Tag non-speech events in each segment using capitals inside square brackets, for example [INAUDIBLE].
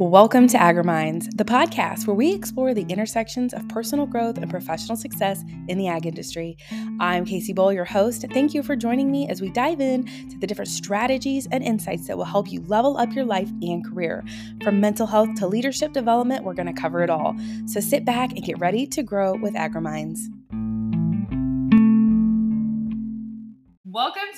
Welcome to AgriMinds, the podcast where we explore the intersections of personal growth and professional success in the ag industry. I'm Casey Bull, your host. Thank you for joining me as we dive in to the different strategies and insights that will help you level up your life and career. From mental health to leadership development, we're going to cover it all. So sit back and get ready to grow with AgriMinds.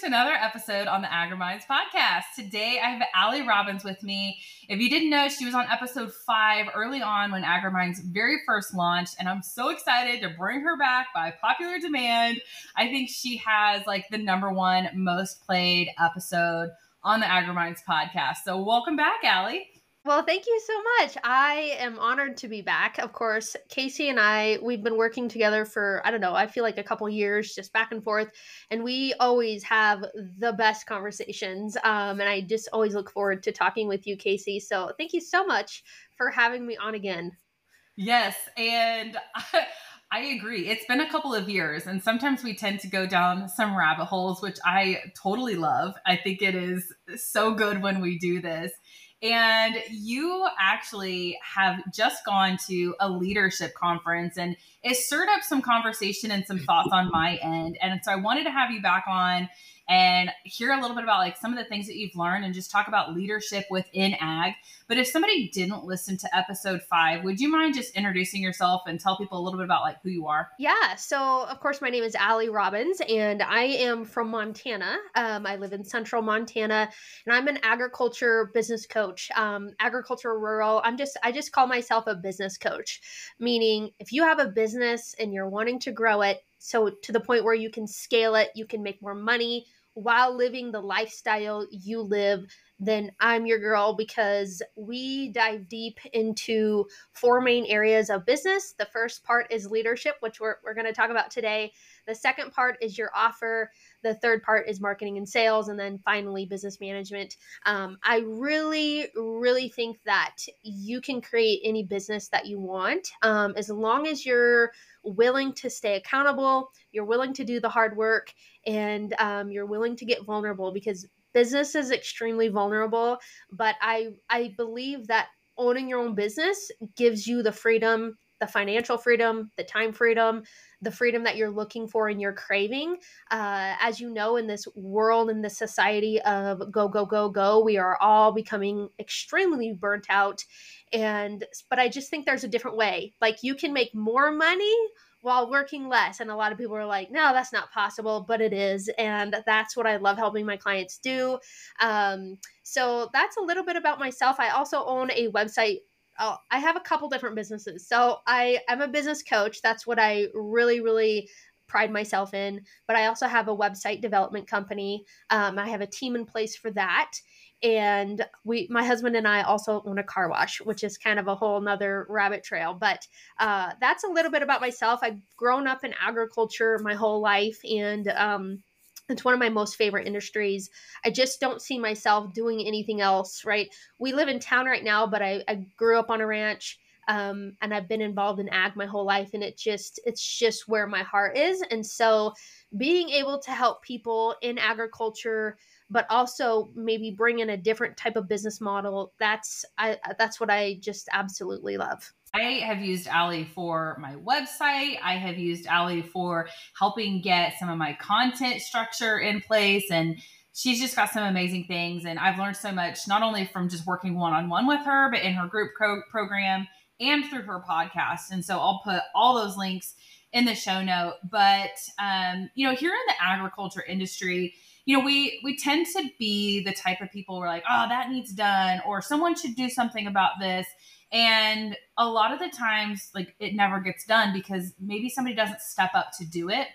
To another episode on the AgriMinds podcast. Today I have Aly Robins with me. If you didn't know, she was on episode five early on when AgriMinds very first launched, and I'm so excited to bring her back by popular demand. I think she has like the number one most played episode on the AgriMinds podcast. So welcome back, Aly. Well, thank you so much. I am honored to be back. Of course, Casey and I, we've been working together for, I don't know, I feel like a couple years, just back and forth. And we always have the best conversations. Um, and I just always look forward to talking with you, Casey. So thank you so much for having me on again. Yes. And I, [LAUGHS] I agree. It's been a couple of years, and sometimes we tend to go down some rabbit holes, which I totally love. I think it is so good when we do this. And you actually have just gone to a leadership conference and it stirred up some conversation and some thoughts on my end. And so I wanted to have you back on and hear a little bit about like some of the things that you've learned and just talk about leadership within ag. But if somebody didn't listen to episode five, would you mind just introducing yourself and tell people a little bit about like who you are? Yeah. So of course my name is Aly Robins and I am from Montana. Um, I live in central Montana and I'm an agriculture business coach. Um, agriculture rural. I'm just I just call myself a business coach, meaning if you have a business and you're wanting to grow it, so to the point where you can scale it, you can make more money while living the lifestyle you live, then I'm your girl because we dive deep into four main areas of business. The first part is leadership, which we're, we're going to talk about today. The second part is your offer. The third part is marketing and sales. And then finally, business management. Um, I really, really think that you can create any business that you want um, as long as you're willing to stay accountable, you're willing to do the hard work, and um, you're willing to get vulnerable because business is extremely vulnerable. But I I believe that owning your own business gives you the freedom, the financial freedom, the time freedom, the freedom that you're looking for and you're craving. Uh, as you know, in this world, in this society of go, go, go, go, we are all becoming extremely burnt out. And, but I just think there's a different way. Like you can make more money while working less. And a lot of people are like, no, that's not possible, but it is. And that's what I love helping my clients do. Um, so that's a little bit about myself. I also own a website. Oh, I have a couple different businesses. So I, I'm a business coach. That's what I really, really pride myself in. But I also have a website development company. Um, I have a team in place for that and we my husband and i also own a car wash which is kind of a whole nother rabbit trail but uh, that's a little bit about myself i've grown up in agriculture my whole life and um, it's one of my most favorite industries. I just don't see myself doing anything else, right? We live in town right now, but I, I grew up on a ranch um, and I've been involved in ag my whole life, and it just it's just where my heart is. And so, being able to help people in agriculture but also maybe bring in a different type of business model. That's I that's what I just absolutely love. I have used Aly for my website. I have used Aly for helping get some of my content structure in place and she's just got some amazing things and I've learned so much not only from just working one-on-one with her but in her group pro- program and through her podcast. And so I'll put all those links in the show note. But um, you know, here in the agriculture industry, you know, we we tend to be the type of people we're like, oh, that needs done, or someone should do something about this. And a lot of the times, like it never gets done because maybe somebody doesn't step up to do it.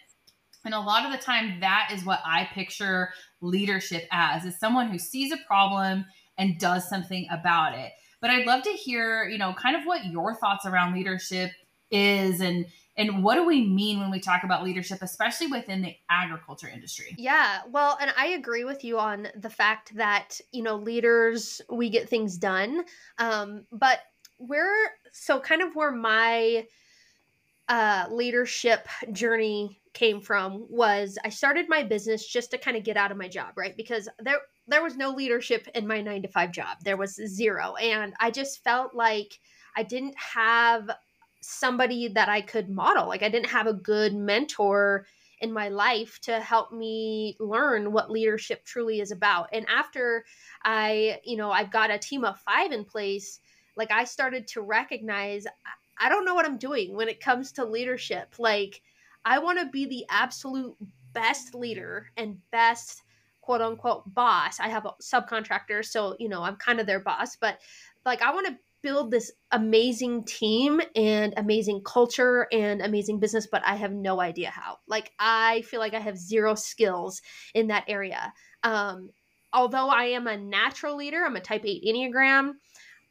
And a lot of the time, that is what I picture leadership as is someone who sees a problem and does something about it. But I'd love to hear, you know, kind of what your thoughts around leadership is and and what do we mean when we talk about leadership especially within the agriculture industry yeah well and i agree with you on the fact that you know leaders we get things done um, but we're so kind of where my uh, leadership journey came from was I started my business just to kind of get out of my job, right? Because there there was no leadership in my 9 to 5 job. There was zero and I just felt like I didn't have somebody that I could model. Like I didn't have a good mentor in my life to help me learn what leadership truly is about. And after I, you know, I've got a team of 5 in place, like I started to recognize I don't know what I'm doing when it comes to leadership. Like I want to be the absolute best leader and best quote unquote boss. I have a subcontractor, so you know, I'm kind of their boss, but like I want to build this amazing team and amazing culture and amazing business, but I have no idea how. Like I feel like I have zero skills in that area. Um although I am a natural leader, I'm a type 8 Enneagram.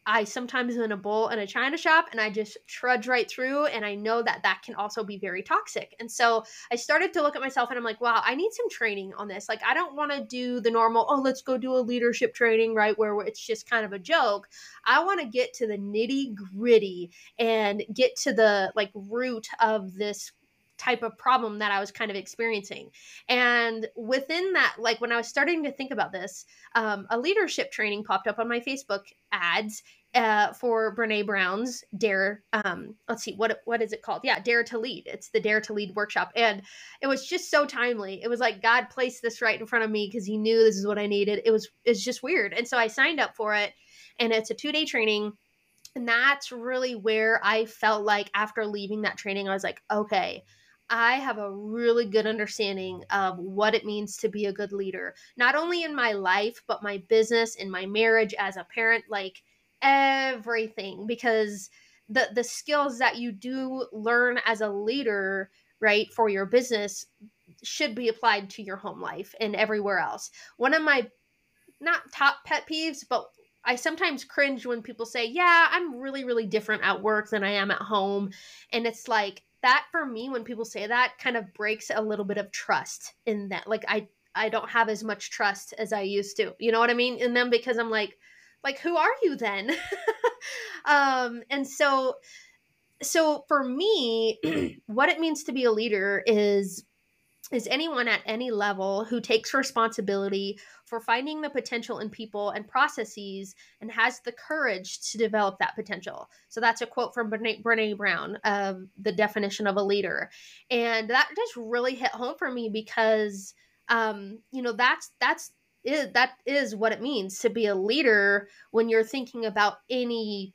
I sometimes am in a bowl in a china shop and I just trudge right through. And I know that that can also be very toxic. And so I started to look at myself and I'm like, wow, I need some training on this. Like, I don't want to do the normal, oh, let's go do a leadership training, right? Where it's just kind of a joke. I want to get to the nitty gritty and get to the like root of this type of problem that I was kind of experiencing. And within that, like when I was starting to think about this, um, a leadership training popped up on my Facebook ads uh, for Brene Brown's Dare. Um, let's see, what what is it called? Yeah, Dare to Lead. It's the Dare to Lead workshop, and it was just so timely. It was like God placed this right in front of me because He knew this is what I needed. It was it's just weird, and so I signed up for it, and it's a two day training. And that's really where I felt like after leaving that training, I was like, okay, I have a really good understanding of what it means to be a good leader, not only in my life, but my business, in my marriage, as a parent, like everything. Because the the skills that you do learn as a leader, right, for your business should be applied to your home life and everywhere else. One of my not top pet peeves, but I sometimes cringe when people say, "Yeah, I'm really really different at work than I am at home." And it's like that for me when people say that kind of breaks a little bit of trust in that like i i don't have as much trust as i used to you know what i mean? In them because i'm like like who are you then? [LAUGHS] Um and so so for me [CLEARS THROAT] what it means to be a leader is is anyone at any level who takes responsibility for finding the potential in people and processes and has the courage to develop that potential. So that's a quote from Brene, Brene Brown of the definition of a leader. And that just really hit home for me because um, you know, that's that's that is what it means to be a leader when you're thinking about any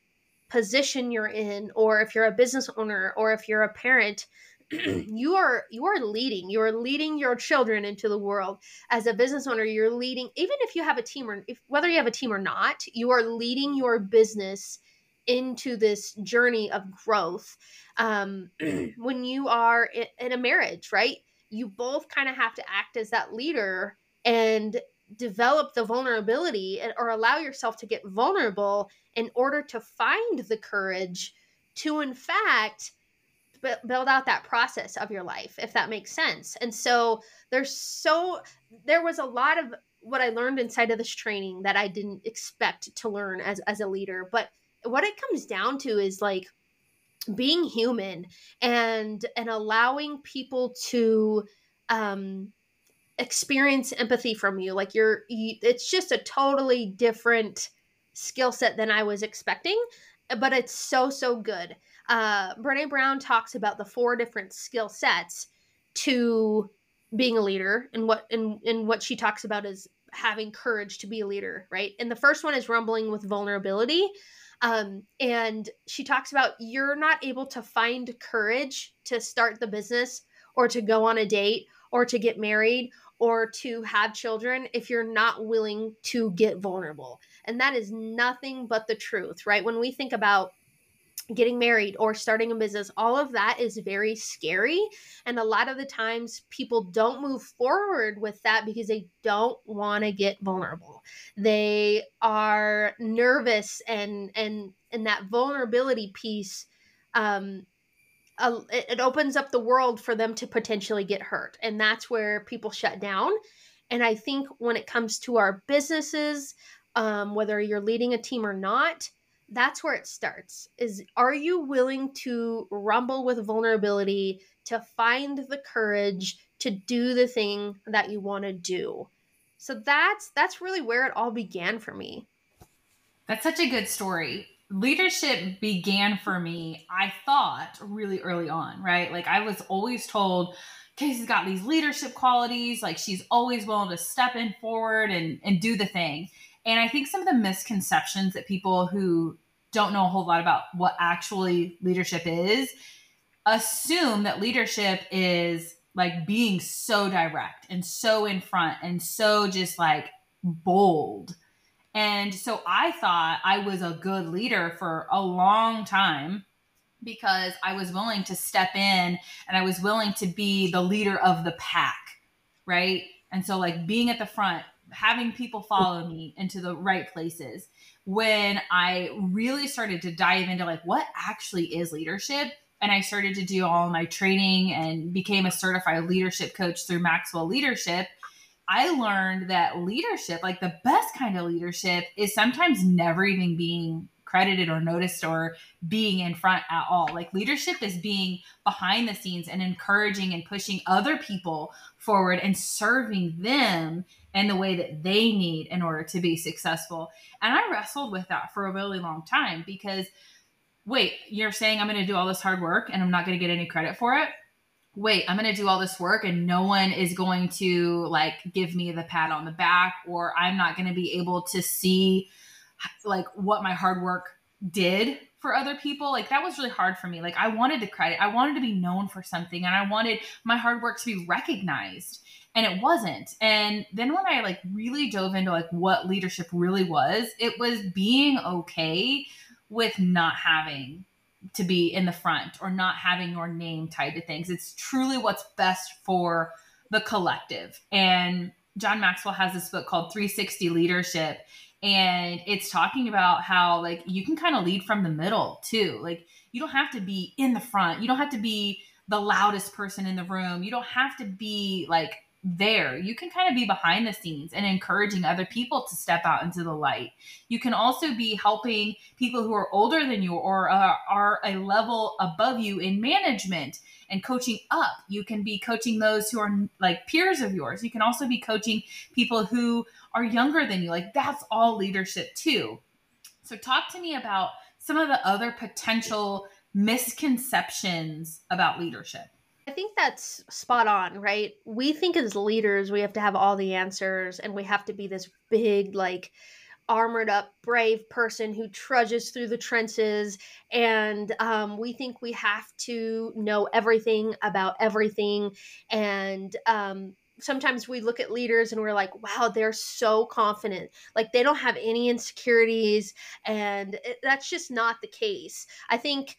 position you're in or if you're a business owner or if you're a parent [CLEARS THROAT] you are you are leading you are leading your children into the world as a business owner. You're leading even if you have a team or if whether you have a team or not you are leading your business into this journey of growth. Um, [CLEARS THROAT] when you are in, in a marriage right you both kind of have to act as that leader and develop the vulnerability or allow yourself to get vulnerable in order to find the courage to in fact build out that process of your life if that makes sense. And so there's so there was a lot of what i learned inside of this training that i didn't expect to learn as as a leader. But what it comes down to is like being human and and allowing people to um experience empathy from you. Like you're you, it's just a totally different skill set than i was expecting but it's so so good uh, Brene Brown talks about the four different skill sets to being a leader, and what and, and what she talks about is having courage to be a leader, right? And the first one is rumbling with vulnerability. Um, and she talks about you're not able to find courage to start the business or to go on a date or to get married or to have children if you're not willing to get vulnerable. And that is nothing but the truth, right? When we think about getting married or starting a business, all of that is very scary. And a lot of the times people don't move forward with that because they don't want to get vulnerable. They are nervous and and and that vulnerability piece um uh, it opens up the world for them to potentially get hurt. And that's where people shut down. And I think when it comes to our businesses, um, whether you're leading a team or not, that's where it starts is are you willing to rumble with vulnerability to find the courage to do the thing that you want to do? So that's that's really where it all began for me. That's such a good story. Leadership began for me i thought really early on right? Like i was always told casey's got these leadership qualities like she's always willing to step in forward and and do the thing. And I think some of the misconceptions that people who don't know a whole lot about what actually leadership is assume that leadership is like being so direct and so in front and so just like bold. And so I thought I was a good leader for a long time because I was willing to step in and I was willing to be the leader of the pack, right? And so, like, being at the front, having people follow me into the right places when I really started to dive into like what actually is leadership and I started to do all my training and became a certified leadership coach through Maxwell Leadership, I learned that leadership, like the best kind of leadership, is sometimes never even being credited or noticed or being in front at all. Like leadership is being behind the scenes and encouraging and pushing other people forward and serving them in the way that they need in order to be successful. And I wrestled with that for a really long time because wait, you're saying I'm going to do all this hard work and I'm not going to get any credit for it? Wait, I'm going to do all this work and no one is going to like give me the pat on the back or I'm not going to be able to see like what my hard work did for other people like that was really hard for me like i wanted the credit i wanted to be known for something and i wanted my hard work to be recognized and it wasn't. And then when i like really dove into like what leadership really was it was being okay with not having to be in the front or not having your name tied to things. It's truly what's best for the collective. And john maxwell has this book called 360 leadership and it's talking about how like you can kind of lead from the middle too. Like you don't have to be in the front. You don't have to be the loudest person in the room. You don't have to be like there you can kind of be behind the scenes and encouraging other people to step out into the light you can also be helping people who are older than you or uh, are a level above you in management and coaching up you can be coaching those who are like peers of yours you can also be coaching people who are younger than you. Like that's all leadership too. So talk to me about some of the other potential misconceptions about leadership. I think that's spot on, right? We think as leaders, we have to have all the answers and we have to be this big, like, armored up, brave person who trudges through the trenches. And um, we think we have to know everything about everything. And um, sometimes we look at leaders and we're like, wow, they're so confident. Like they don't have any insecurities. And it, that's just not the case. I think,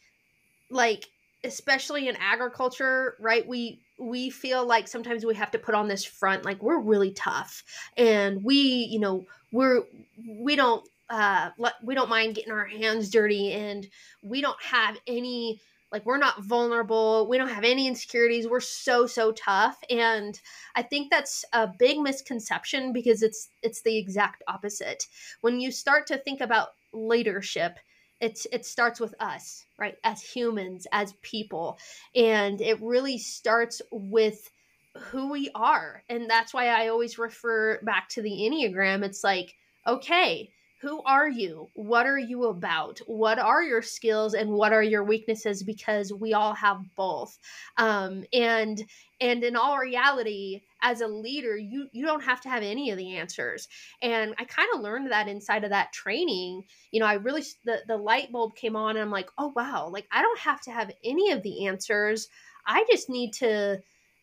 like, especially in agriculture, right? We, we feel like sometimes we have to put on this front like we're really tough. And we you know we're we don't uh we don't mind getting our hands dirty and we don't have any like we're not vulnerable. We don't have any insecurities. We're so so tough. And i think that's a big misconception because it's it's the exact opposite. When you start to think about leadership it's it starts with us right as humans as people. And it really starts with who we are. And that's why i always refer back to the enneagram. It's like okay who are you? What are you about? What are your skills and what are your weaknesses? Because we all have both. Um, and and in all reality, as a leader, you you don't have to have any of the answers. And I kind of learned that inside of that training. You know, I really the the light bulb came on, and I'm like, oh wow, like I don't have to have any of the answers. I just need to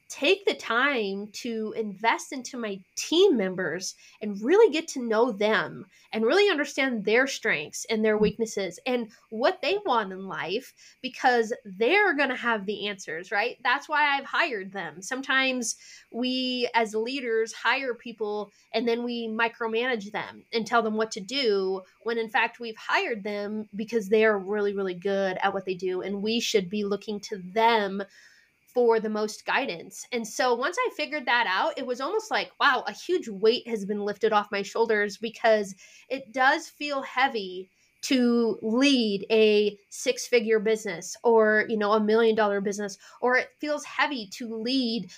take the time to invest into my team members and really get to know them and really understand their strengths and their mm. weaknesses and what they want in life because they're going to have the answers, right? That's why I've hired them. Sometimes we, as leaders, hire people and then we micromanage them and tell them what to do when in fact we've hired them because they are really, really good at what they do and we should be looking to them for the most guidance. And so once I figured that out, it was almost like, wow, a huge weight has been lifted off my shoulders because it does feel heavy to lead a six figure business or you know a million dollar business or it feels heavy to lead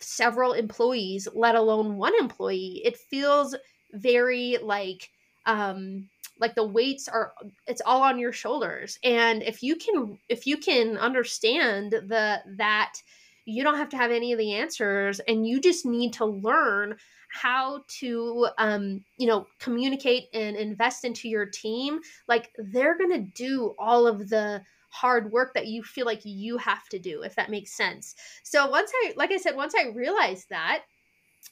several employees let alone one employee it feels very like um like the weights are it's all on your shoulders. And if you can if you can understand the that you don't have to have any of the answers and you just need to learn how to um, you know communicate and invest into your team like they're gonna do all of the hard work that you feel like you have to do if that makes sense. So once i like i said once i realized that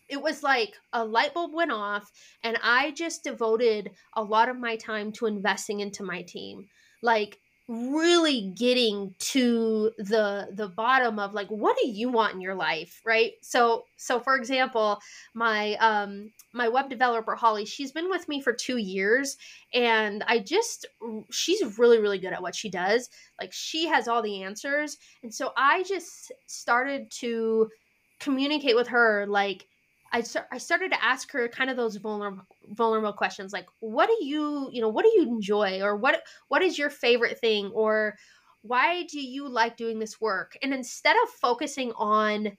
it was like a light bulb went off and i just devoted a lot of my time to investing into my team like really getting to the the bottom of like what do you want in your life right? So so for example my um my web developer holly she's been with me for two years and i just she's really really good at what she does. Like she has all the answers and so i just started to communicate with her like I, I started to ask her kind of those vulnerable vulnerable questions like what do you you know what do you enjoy? Or what what is your favorite thing? Or why do you like doing this work? And instead of focusing on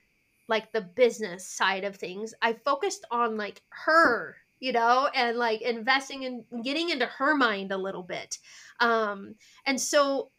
like the business side of things i focused on like her you know and like investing in getting into her mind a little bit. Um and so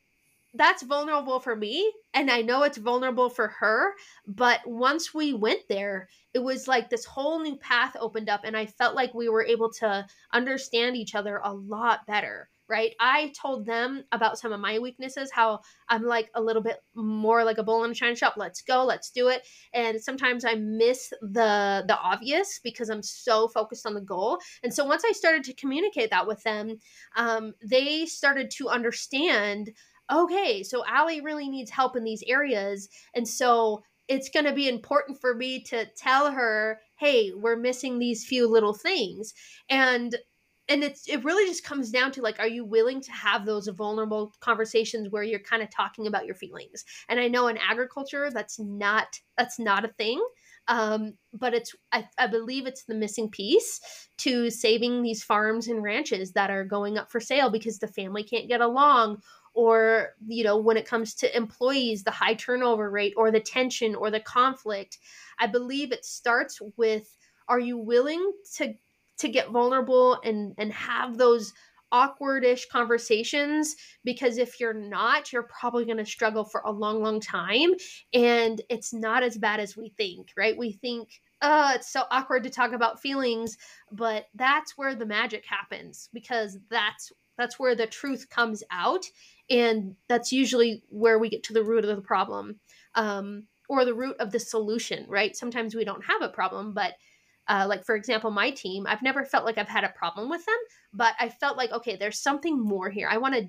that's vulnerable for me and i know it's vulnerable for her but once we went there it was like this whole new path opened up and i felt like we were able to understand each other a lot better right? I told them about some of my weaknesses how i'm like a little bit more like a bull in a china shop let's go let's do it and sometimes i miss the the obvious because i'm so focused on the goal and so once i started to communicate that with them um, they started to understand okay, so Aly really needs help in these areas. And so it's going to be important for me to tell her, hey, we're missing these few little things. And and it's it really just comes down to like are you willing to have those vulnerable conversations where you're kind of talking about your feelings and i know in agriculture that's not that's not a thing um, but it's I, I believe it's the missing piece to saving these farms and ranches that are going up for sale because the family can't get along or you know when it comes to employees the high turnover rate or the tension or the conflict i believe it starts with are you willing to to get vulnerable and and have those awkwardish conversations? Because if you're not you're probably going to struggle for a long long time and it's not as bad as we think right? We think oh it's so awkward to talk about feelings but that's where the magic happens because that's that's where the truth comes out and that's usually where we get to the root of the problem um, or the root of the solution right? Sometimes we don't have a problem but uh, like for example my team i've never felt like i've had a problem with them but i felt like okay there's something more here. I want to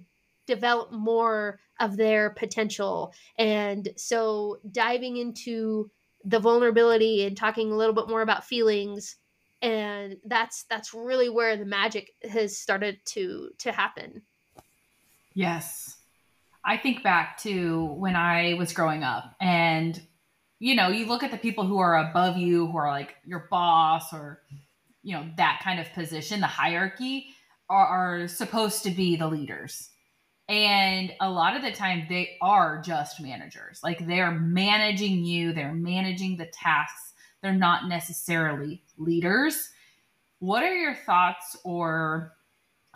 develop more of their potential. And so diving into the vulnerability and talking a little bit more about feelings and that's that's really where the magic has started to to happen Yes. I think back to when I was growing up and you know, you look at the people who are above you, who are like your boss or you know, that kind of position, the hierarchy are, are supposed to be the leaders. And a lot of the time they are just managers. Like they're managing you, they're managing the tasks. They're not necessarily leaders. What are your thoughts or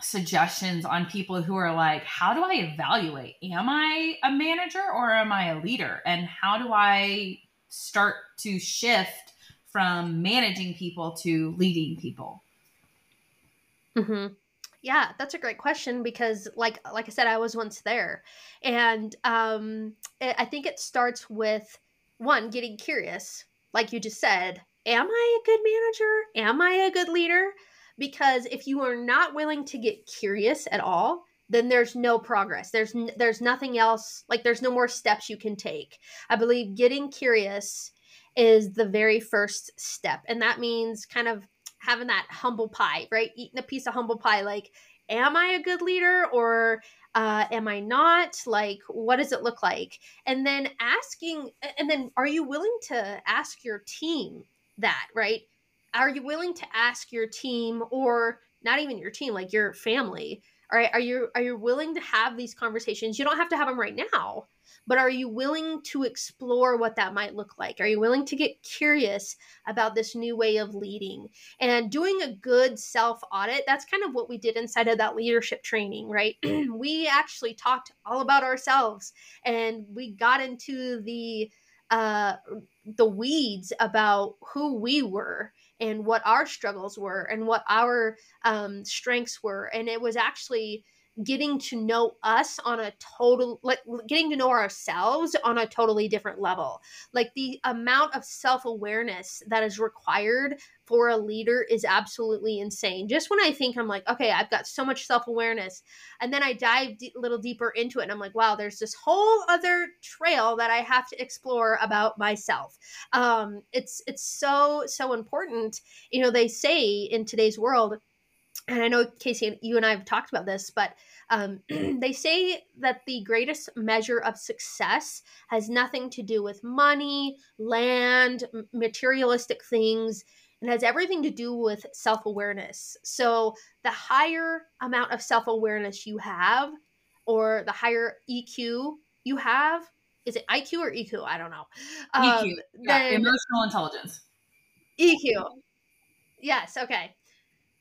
suggestions on people who are like, how do I evaluate? Am I a manager or am I a leader? And how do I start to shift from managing people to leading people? Mm-hmm. Yeah, that's a great question because, like, like I said, I was once there, and um, it, I think it starts with one getting curious, like you just said. Am I a good manager? Am I a good leader? Because if you are not willing to get curious at all then there's no progress. There's n- there's nothing else like there's no more steps you can take. I believe getting curious is the very first step and that means kind of having that humble pie right? Eating a piece of humble pie like am i a good leader or uh, am i not? Like what does it look like? And then asking and then are you willing to ask your team that right are you willing to ask your team or not even your team like your family All right, are you are you willing to have these conversations? You don't have to have them right now, but are you willing to explore what that might look like? Are you willing to get curious about this new way of leading and doing a good self audit? That's kind of what we did inside of that leadership training, right? [CLEARS THROAT] we actually talked all about ourselves and we got into the uh the weeds about who we were and what our struggles were and what our um, strengths were. And it was actually getting to know us on a total like getting to know ourselves on a totally different level. Like the amount of self-awareness that is required for a leader is absolutely insane. Just when i think i'm like okay i've got so much self-awareness and then i dive a little deeper into it and i'm like wow there's this whole other trail that i have to explore about myself. Um it's it's so so important. You know they say in today's world and I know Casey, you and I have talked about this, but um, [CLEARS THROAT] they say that the greatest measure of success has nothing to do with money, land, materialistic things. and has everything to do with self awareness. So, the higher amount of self awareness you have, or the higher EQ you have, is it IQ or EQ? I don't know. Um, EQ, yeah, emotional intelligence. EQ. Yes. Okay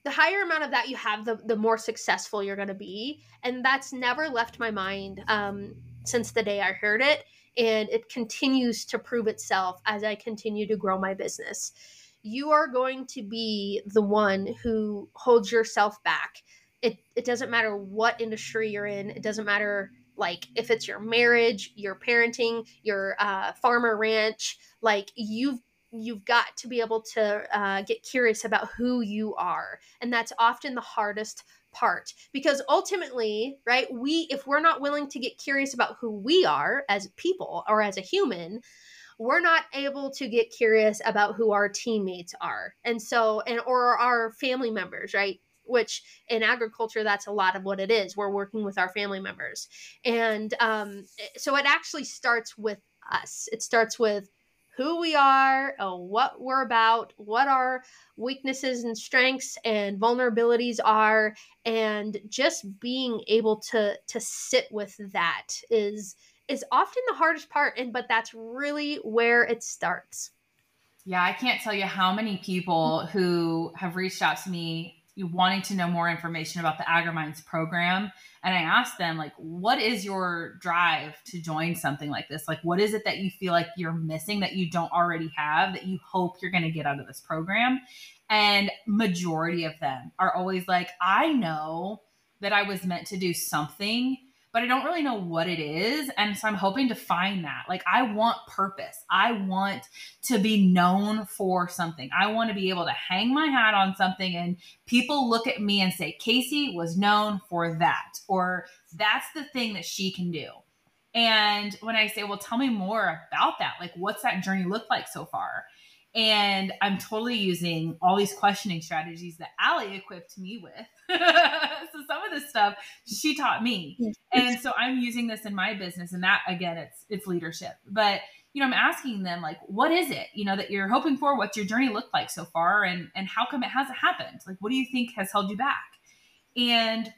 the higher amount of that you have, the the more successful you're going to be, and that's never left my mind um, since the day I heard it, and it continues to prove itself as I continue to grow my business. You are going to be the one who holds yourself back. It it doesn't matter what industry you're in. It doesn't matter like if it's your marriage, your parenting, your uh, farmer ranch. Like you've you've got to be able to uh, get curious about who you are and that's often the hardest part because ultimately right we if we're not willing to get curious about who we are as people or as a human we're not able to get curious about who our teammates are. And so and or our family members right which in agriculture that's a lot of what it is. We're working with our family members. And um, so it actually starts with us. It starts with who we are, uh, what we're about, what our weaknesses and strengths and vulnerabilities are, and just being able to to sit with that is is often the hardest part. And but that's really where it starts. Yeah, I can't tell you how many people who have reached out to me wanting to know more information about the AgriMinds program. And I asked them, like, what is your drive to join something like this? Like, what is it that you feel like you're missing that you don't already have that you hope you're going to get out of this program? And majority of them are always like, I know that I was meant to do something but I don't really know what it is. And so I'm hoping to find that. Like, I want purpose. I want to be known for something. I want to be able to hang my hat on something and people look at me and say, Casey was known for that, or that's the thing that she can do. And when I say, well, tell me more about that, like, what's that journey look like so far? And I'm totally using all these questioning strategies that Aly equipped me with. [LAUGHS] so some of this stuff she taught me. And so I'm using this in my business. And that again, it's it's leadership. But you know, I'm asking them like, what is it, you know, that you're hoping for? What's your journey looked like so far? And and how come it hasn't happened? Like, what do you think has held you back? And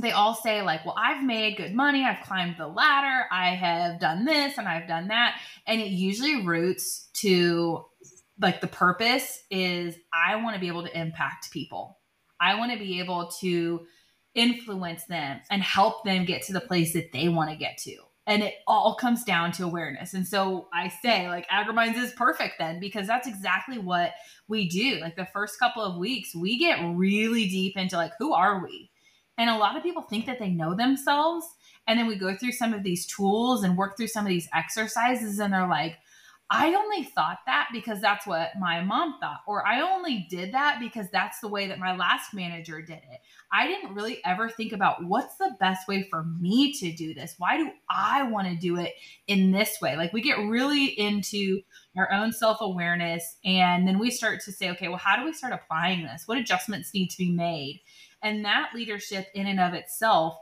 they all say like well i've made good money i've climbed the ladder i have done this and i've done that and it usually roots to like the purpose is I want to be able to impact people. I want to be able to influence them and help them get to the place that they want to get to. And it all comes down to awareness. And so I say, like, AgriMinds is perfect then because that's exactly what we do. Like, the first couple of weeks, we get really deep into, like, who are we? And a lot of people think that they know themselves. And then we go through some of these tools and work through some of these exercises, and they're like, I only thought that because that's what my mom thought, or I only did that because that's the way that my last manager did it. I didn't really ever think about what's the best way for me to do this. Why do I want to do it in this way? Like we get really into our own self awareness, and then we start to say, okay, well, how do we start applying this? What adjustments need to be made? And that leadership, in and of itself,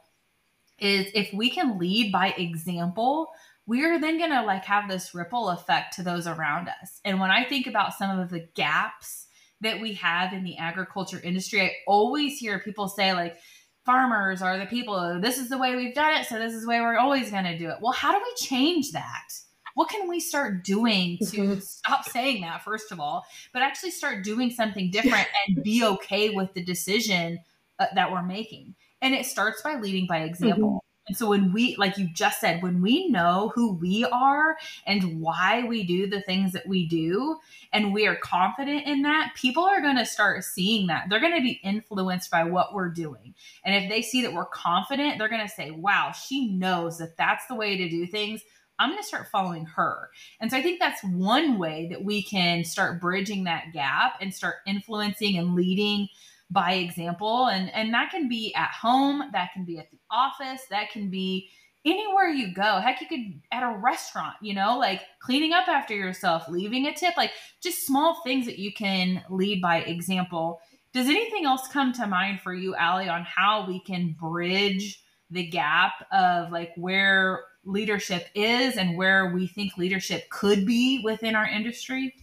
is if we can lead by example we're then going to like have this ripple effect to those around us. And when I think about some of the gaps that we have in the agriculture industry, I always hear people say like farmers are the people. This is the way we've done it, so this is the way we're always going to do it. Well, how do we change that? What can we start doing to mm-hmm. [LAUGHS] stop saying that, first of all, but actually start doing something different [LAUGHS] and be okay with the decision uh, that we're making? And it starts by leading by example. Mm-hmm. And so when we, like you just said, when we know who we are and why we do the things that we do, and we are confident in that, people are going to start seeing that. They're going to be influenced by what we're doing. And if they see that we're confident, they're going to say, wow, she knows that that's the way to do things. I'm going to start following her. And so I think that's one way that we can start bridging that gap and start influencing and leading by example. And and that can be at home that can be at the office that can be anywhere you go. Heck you could at a restaurant you know like cleaning up after yourself leaving a tip like just small things that you can lead by example. Does anything else come to mind for you Aly on how we can bridge the gap of like where leadership is and where we think leadership could be within our industry?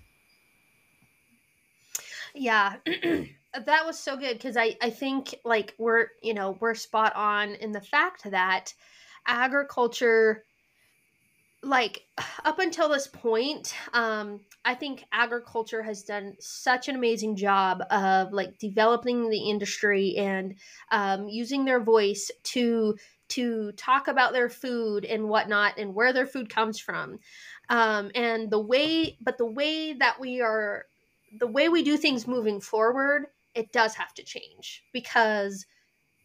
Yeah [CLEARS THROAT] that was so good because I, I think like we're you know we're spot on in the fact that agriculture like [SIGHS] up until this point um i think agriculture has done such an amazing job of like developing the industry and um, using their voice to to talk about their food and whatnot and where their food comes from. Um, and the way but the way that we are the way we do things moving forward it does have to change because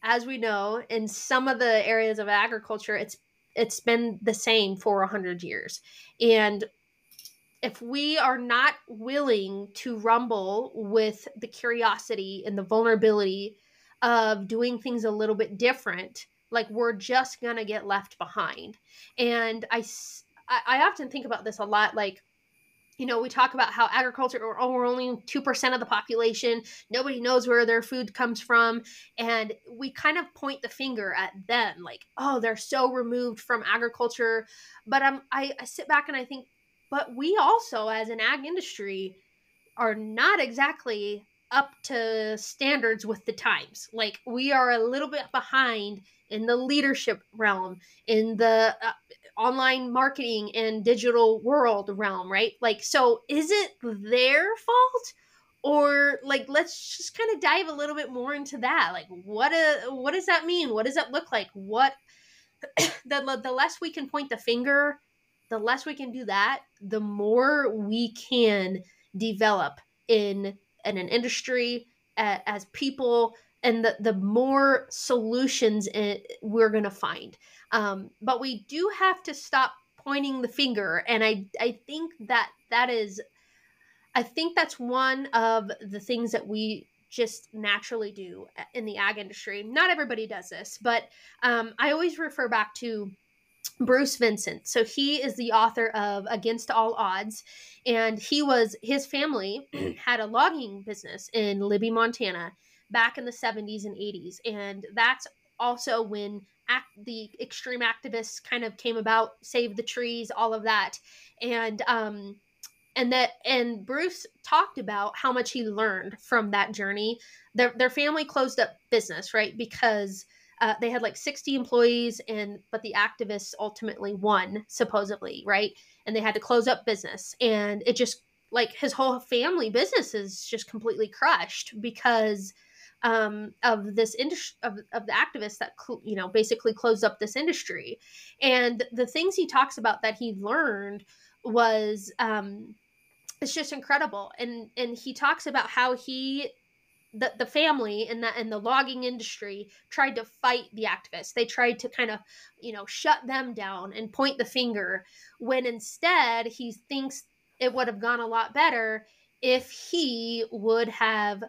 as we know in some of the areas of agriculture it's it's been the same for 100 years. And if we are not willing to rumble with the curiosity and the vulnerability of doing things a little bit different like we're just gonna get left behind. And i i often think about this a lot like you know, we talk about how agriculture, oh, we're only 2% of the population. Nobody knows where their food comes from. And we kind of point the finger at them like, oh, they're so removed from agriculture. But I'm, I, I sit back and I think, but we also, as an ag industry, are not exactly up to standards with the times. Like, we are a little bit behind in the leadership realm, in the uh, online marketing and digital world realm, right? Like, so is it their fault? Or like let's just kind of dive a little bit more into that. Like what a, uh, what does that mean? What does that look like? What [COUGHS] the the less we can point the finger, the less we can do that, the more we can develop in in an industry uh, as people and the, the more solutions it, we're going to find um, but we do have to stop pointing the finger. And I, I think that that is, I think that's one of the things that we just naturally do in the ag industry. Not everybody does this, but um, I always refer back to Bruce Vincent. So he is the author of Against All Odds, and he was his family [CLEARS THROAT] had a logging business in Libby, Montana, back in the 70s and 80s, and that's also when act the extreme activists kind of came about save the trees all of that. And um and that and bruce talked about how much he learned from that journey. Their, their family closed up business right? Because uh, they had like 60 employees and but the activists ultimately won supposedly right? And they had to close up business. And it just like his whole family business is just completely crushed because um, of this industry of, of the activists that cl- you know basically closed up this industry. And the things he talks about that he learned was um, it's just incredible. And and he talks about how he the, the family and that and the logging industry tried to fight the activists. They tried to kind of you know shut them down and point the finger when instead he thinks it would have gone a lot better if he would have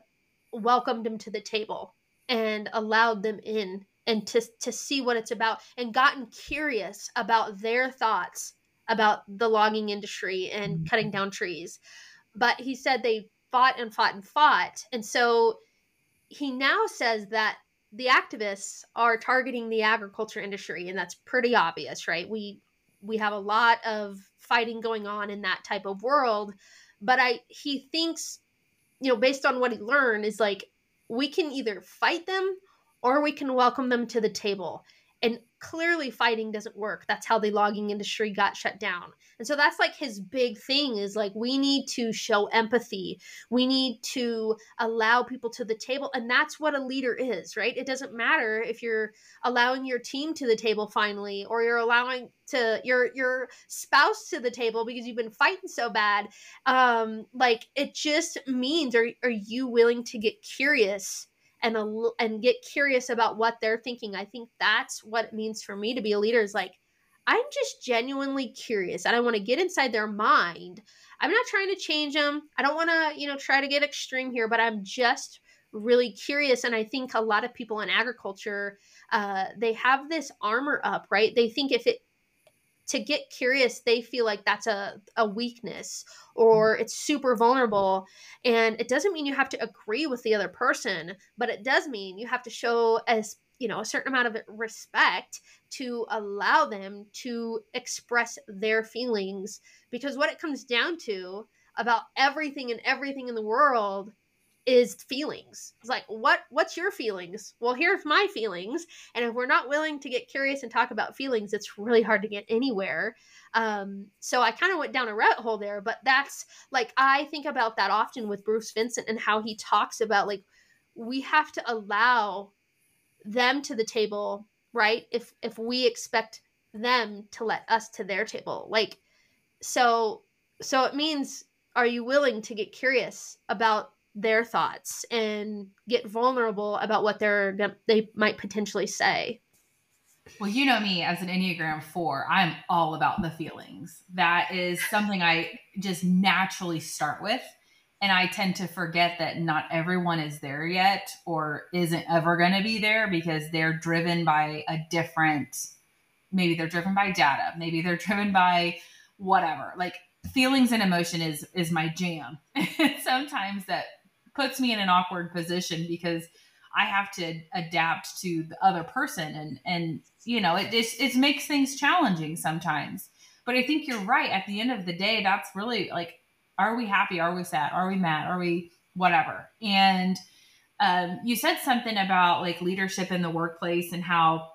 welcomed him to the table and allowed them in and to to see what it's about and gotten curious about their thoughts about the logging industry and mm-hmm. cutting down trees. But he said they fought and fought and fought. And so he now says that the activists are targeting the agriculture industry and that's pretty obvious, right? We we have a lot of fighting going on in that type of world, but I he thinks you know, based on what he learned, is like we can either fight them or we can welcome them to the table. And clearly fighting doesn't work. That's how the logging industry got shut down. And so that's like his big thing is like we need to show empathy. We need to allow people to the table and that's what a leader is, right? It doesn't matter if you're allowing your team to the table finally or you're allowing to your your spouse to the table because you've been fighting so bad. Um like it just means are are you willing to get curious and a, and get curious about what they're thinking. I think that's what it means for me to be a leader is like I'm just genuinely curious and I want to get inside their mind. I'm not trying to change them. I don't want to, you know, try to get extreme here, but I'm just really curious and I think a lot of people in agriculture uh, they have this armor up, right? They think if it to get curious, they feel like that's a, a weakness mm-hmm. or it's super vulnerable. And it doesn't mean you have to agree with the other person, but it does mean you have to show as you know a certain amount of respect to allow them to express their feelings because what it comes down to about everything and everything in the world is feelings. It's like, what what's your feelings? Well, here's my feelings. And if we're not willing to get curious and talk about feelings, it's really hard to get anywhere. Um, so I kind of went down a rabbit hole there, but that's like I think about that often with Bruce Vincent and how he talks about like we have to allow them to the table, right? If if we expect them to let us to their table. Like so so it means are you willing to get curious about their thoughts and get vulnerable about what they're they might potentially say. Well, you know me as an Enneagram 4, I'm all about the feelings. That is something I just naturally start with. And I tend to forget that not everyone is there yet or isn't ever going to be there because they're driven by a different, maybe they're driven by data, maybe they're [LAUGHS] driven by whatever. Like feelings and emotion is is my jam. [LAUGHS] Sometimes that puts me in an awkward position because I have to adapt to the other person and and you know it just it makes things challenging sometimes. But I think you're right. At the end of the day, that's really like, are we happy? Are we sad? Are we mad? Are we whatever? And um, you said something about like leadership in the workplace and how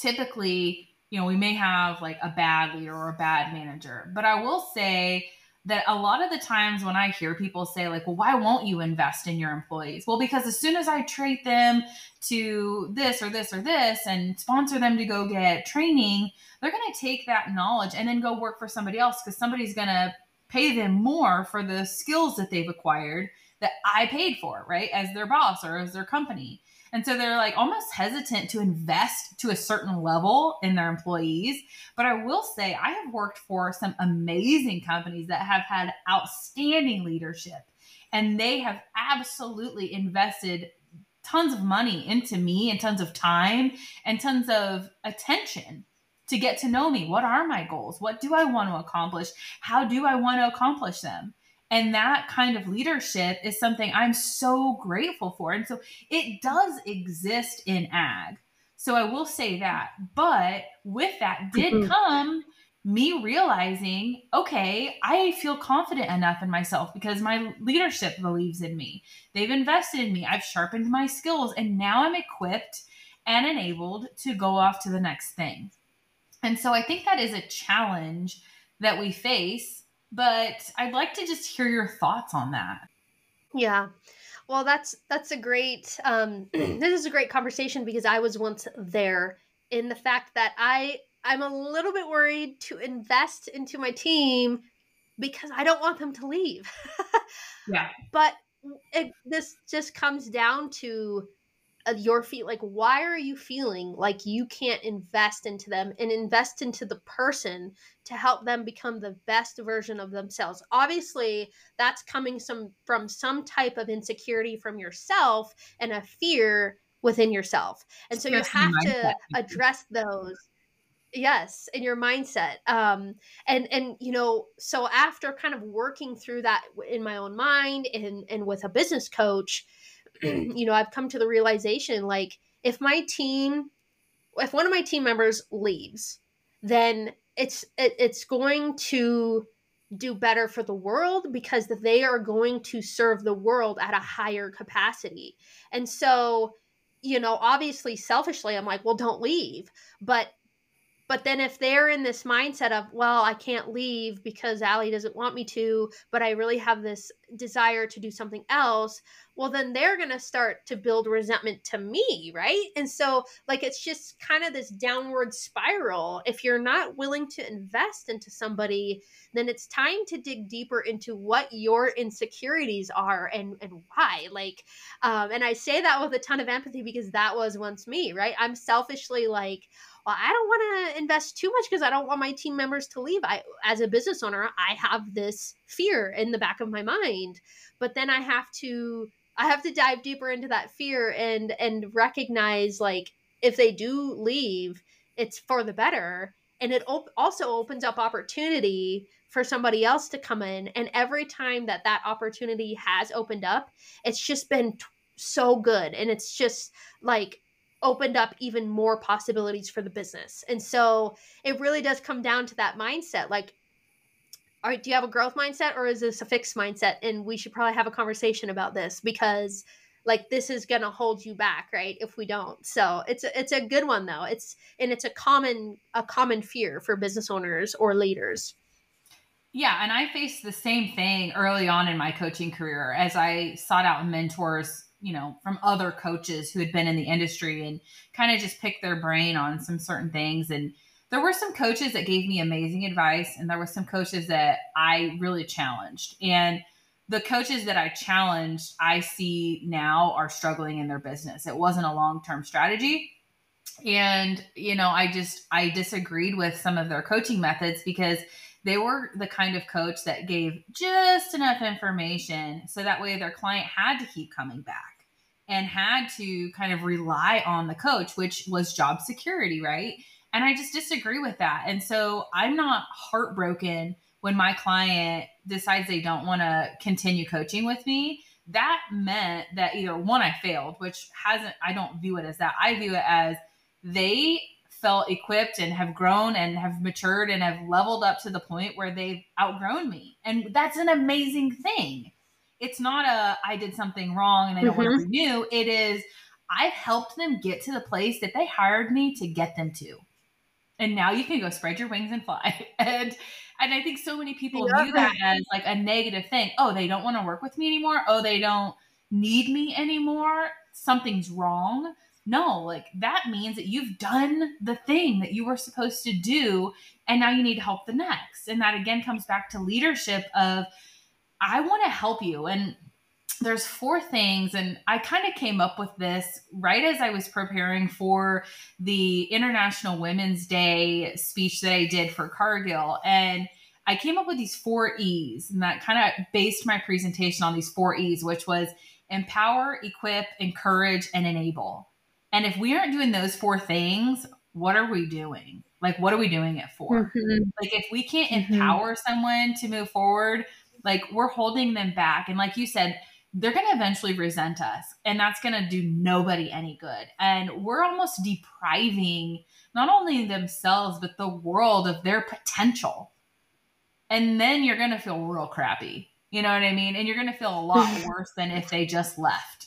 typically you know we may have like a bad leader or a bad manager. But I will say that a lot of the times when I hear people say, like, well, why won't you invest in your employees? Well, because as soon as I treat them to this or this or this and sponsor them to go get training, they're going to take that knowledge and then go work for somebody else because somebody's going to pay them more for the skills that they've acquired that I paid for, right? As their boss or as their company. And so they're like almost hesitant to invest to a certain level in their employees. But I will say, I have worked for some amazing companies that have had outstanding leadership, and they have absolutely invested tons of money into me and tons of time and tons of attention to get to know me. What are my goals? What do I want to accomplish? How do I want to accomplish them? And that kind of leadership is something I'm so grateful for. And so it does exist in ag. So I will say that. But with that did mm-hmm. come me realizing, okay, I feel confident enough in myself because my leadership believes in me. They've invested in me. I've sharpened my skills and now I'm equipped and enabled to go off to the next thing. And so I think that is a challenge that we face but I'd like to just hear your thoughts on that. Yeah. Well, that's that's a great um [CLEARS THROAT] this is a great conversation because I was once there in the fact that I I'm a little bit worried to invest into my team because I don't want them to leave. [LAUGHS] yeah. But it, this just comes down to your feet like why are you feeling like you can't invest into them and invest into the person to help them become the best version of themselves? Obviously that's coming some from some type of insecurity from yourself and a fear within yourself. And so you have to address those. Yes in your mindset. Um and and you know so after kind of working through that in my own mind and and with a business coach Mm. you know, I've come to the realization like if my team if one of my team members leaves, then it's it, it's going to do better for the world because they are going to serve the world at a higher capacity. And so you know, obviously selfishly, I'm like, well, don't leave. But but then if they're in this mindset of, well, I can't leave because Aly doesn't want me to, but I really have this desire to do something else, well, then they're going to start to build resentment to me, right? And so, like, it's just kind of this downward spiral. If you're not willing to invest into somebody, then it's time to dig deeper into what your insecurities are and, and why. Like, um, and I say that with a ton of empathy because that was once me, right? I'm selfishly like, well, I don't want to invest too much because I don't want my team members to leave. I, as a business owner, I have this fear in the back of my mind, but then I have to, I have to dive deeper into that fear and and recognize like if they do leave, it's for the better, and it op- also opens up opportunity for somebody else to come in. And every time that that opportunity has opened up, it's just been t- so good, and it's just like opened up even more possibilities for the business. And so it really does come down to that mindset. Like, right, do you have a growth mindset or is this a fixed mindset? And we should probably have a conversation about this because like this is going to hold you back, right? If we don't. So it's a, it's a good one though. It's and it's a common a common fear for business owners or leaders. Yeah, and I faced the same thing early on in my coaching career as I sought out mentors you know, from other coaches who had been in the industry and kind of just pick their brain on some certain things. And there were some coaches that gave me amazing advice, and there were some coaches that I really challenged. And the coaches that I challenged, I see now are struggling in their business. It wasn't a long term strategy. And, you know, I just, I disagreed with some of their coaching methods because they were the kind of coach that gave just enough information so that way their client had to keep coming back and had to kind of rely on the coach, which was job security, right? And I just disagree with that. And so I'm not heartbroken when my client decides they don't want to continue coaching with me. That meant that either one, I failed, which hasn't, I don't view it as that. I view it as they felt equipped and have grown and have matured and have leveled up to the point where they've outgrown me. And that's an amazing thing. It's not a I did something wrong and I don't mm-hmm. want to renew. It is I've helped them get to the place that they hired me to get them to. And now you can go spread your wings and fly. [LAUGHS] and and I think so many people yeah. view that as like a negative thing. Oh, they don't want to work with me anymore. Oh, they don't need me anymore. Something's wrong. No, like that means that you've done the thing that you were supposed to do and now you need to help the next. And that again comes back to leadership of I want to help you and there's four things and I kind of came up with this right as I was preparing for the International Women's Day speech that I did for Cargill and I came up with these four E's and that kind of based my presentation on these four E's which was empower, equip, encourage and enable. And if we aren't doing those four things, what are we doing? Like, what are we doing it for? Mm-hmm. Like, if we can't mm-hmm. empower someone to move forward, like, we're holding them back. And, like you said, they're going to eventually resent us, and that's going to do nobody any good. And we're almost depriving not only themselves, but the world of their potential. And then you're going to feel real crappy. You know what I mean? And you're going to feel a lot [LAUGHS] worse than if they just left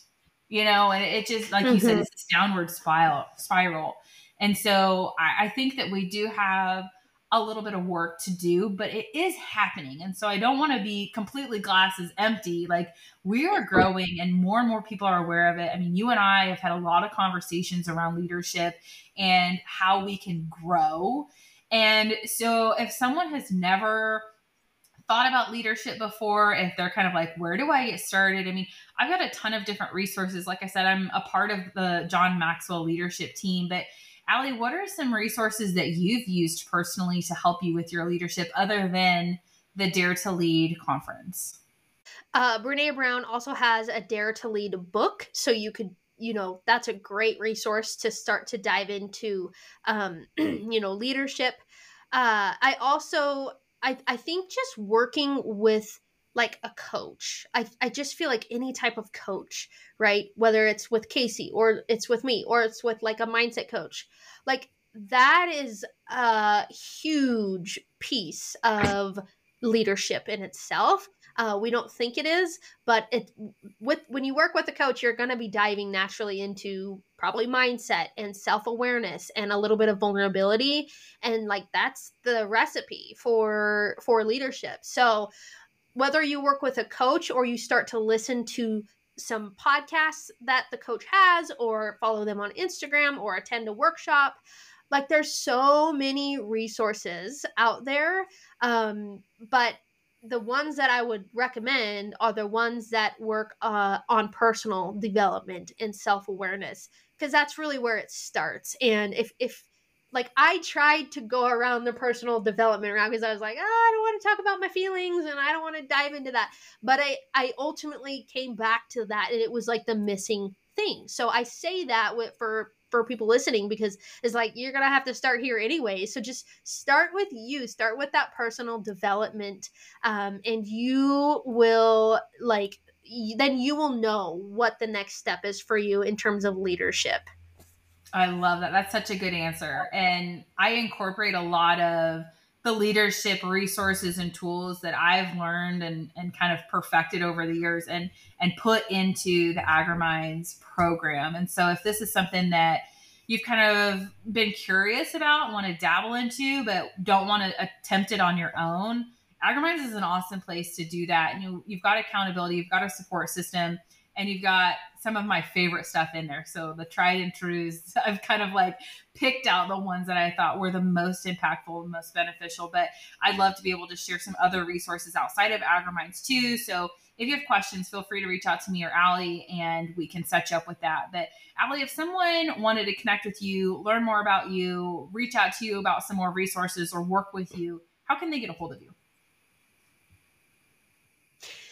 you know, and it just, like mm-hmm. you said, mm-hmm. it's this downward spiral, spiral. And so I, I think that we do have a little bit of work to do, but it is happening. And so I don't want to be completely glasses empty. Like we are growing and more and more people are aware of it. I mean, you and I have had a lot of conversations around leadership and how we can grow. And so if someone has never thought about leadership before, if they're kind of like, where do I get started? I mean, I've got a ton of different resources. Like I said, I'm a part of the John Maxwell leadership team, but Aly, what are some resources that you've used personally to help you with your leadership other than the Dare to Lead conference? Uh, Brene Brown also has a Dare to Lead book, so you could you know that's a great resource to start to dive into um, [CLEARS THROAT] you know leadership uh, i also I, I think just working with like a coach. I, I just feel like any type of coach, right? Whether it's with Casey or it's with me or it's with like a mindset coach, like that is a huge piece of leadership in itself. Uh, we don't think it is, but it with when you work with a coach, you're going to be diving naturally into probably mindset and self awareness and a little bit of vulnerability, and like that's the recipe for for leadership. So whether you work with a coach or you start to listen to some podcasts that the coach has or follow them on Instagram or attend a workshop like there's so many resources out there um, but the ones that i would recommend are the ones that work uh, on personal development and self-awareness because that's really where it starts. And if if like I tried to go around the personal development route because I was like, oh, I don't want to talk about my feelings and I don't want to dive into that. But I I ultimately came back to that and it was like the missing thing. So I say that with, for for people listening because it's like you're gonna have to start here anyway so just start with you start with that personal development um, and you will like then you will know what the next step is for you in terms of leadership i love that that's such a good answer and i incorporate a lot of the leadership resources and tools that I've learned and, and kind of perfected over the years and and put into the AgriMinds program. And so if this is something that you've kind of been curious about, want to dabble into, but don't want to attempt it on your own, AgriMinds is an awesome place to do that. And you, you've got accountability, you've got a support system, and you've got some of my favorite stuff in there. So the tried and trues, [LAUGHS] I've kind of like picked out the ones that I thought were the most impactful and most beneficial. But I'd love to be able to share some other resources outside of AgriMinds too. So if you have questions, feel free to reach out to me or Aly and we can set you up with that. But Aly, if someone wanted to connect with you, learn more about you, reach out to you about some more resources or work with you, how can they get a hold of you?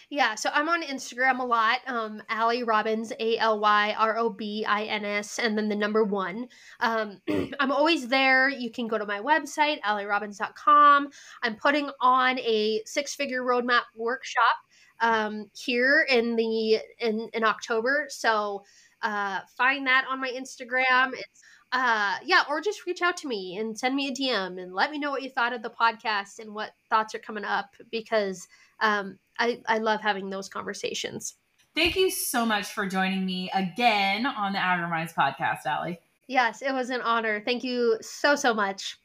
Yeah, so I'm on Instagram a lot. Um, Aly Robins, A L Y R O B I N S, and then the number one. Um, [CLEARS THROAT] I'm always there. You can go to my website, alyrobins.com. I'm putting on a six figure roadmap workshop um, here in the in in October. So uh, find that on my Instagram. It's uh yeah or just reach out to me and send me a dm and let me know what you thought of the podcast and what thoughts are coming up because um I, I love having those conversations. Thank you so much for joining me again on the AgriMinds podcast, Aly. Yes, it was an honor. Thank you so, so much.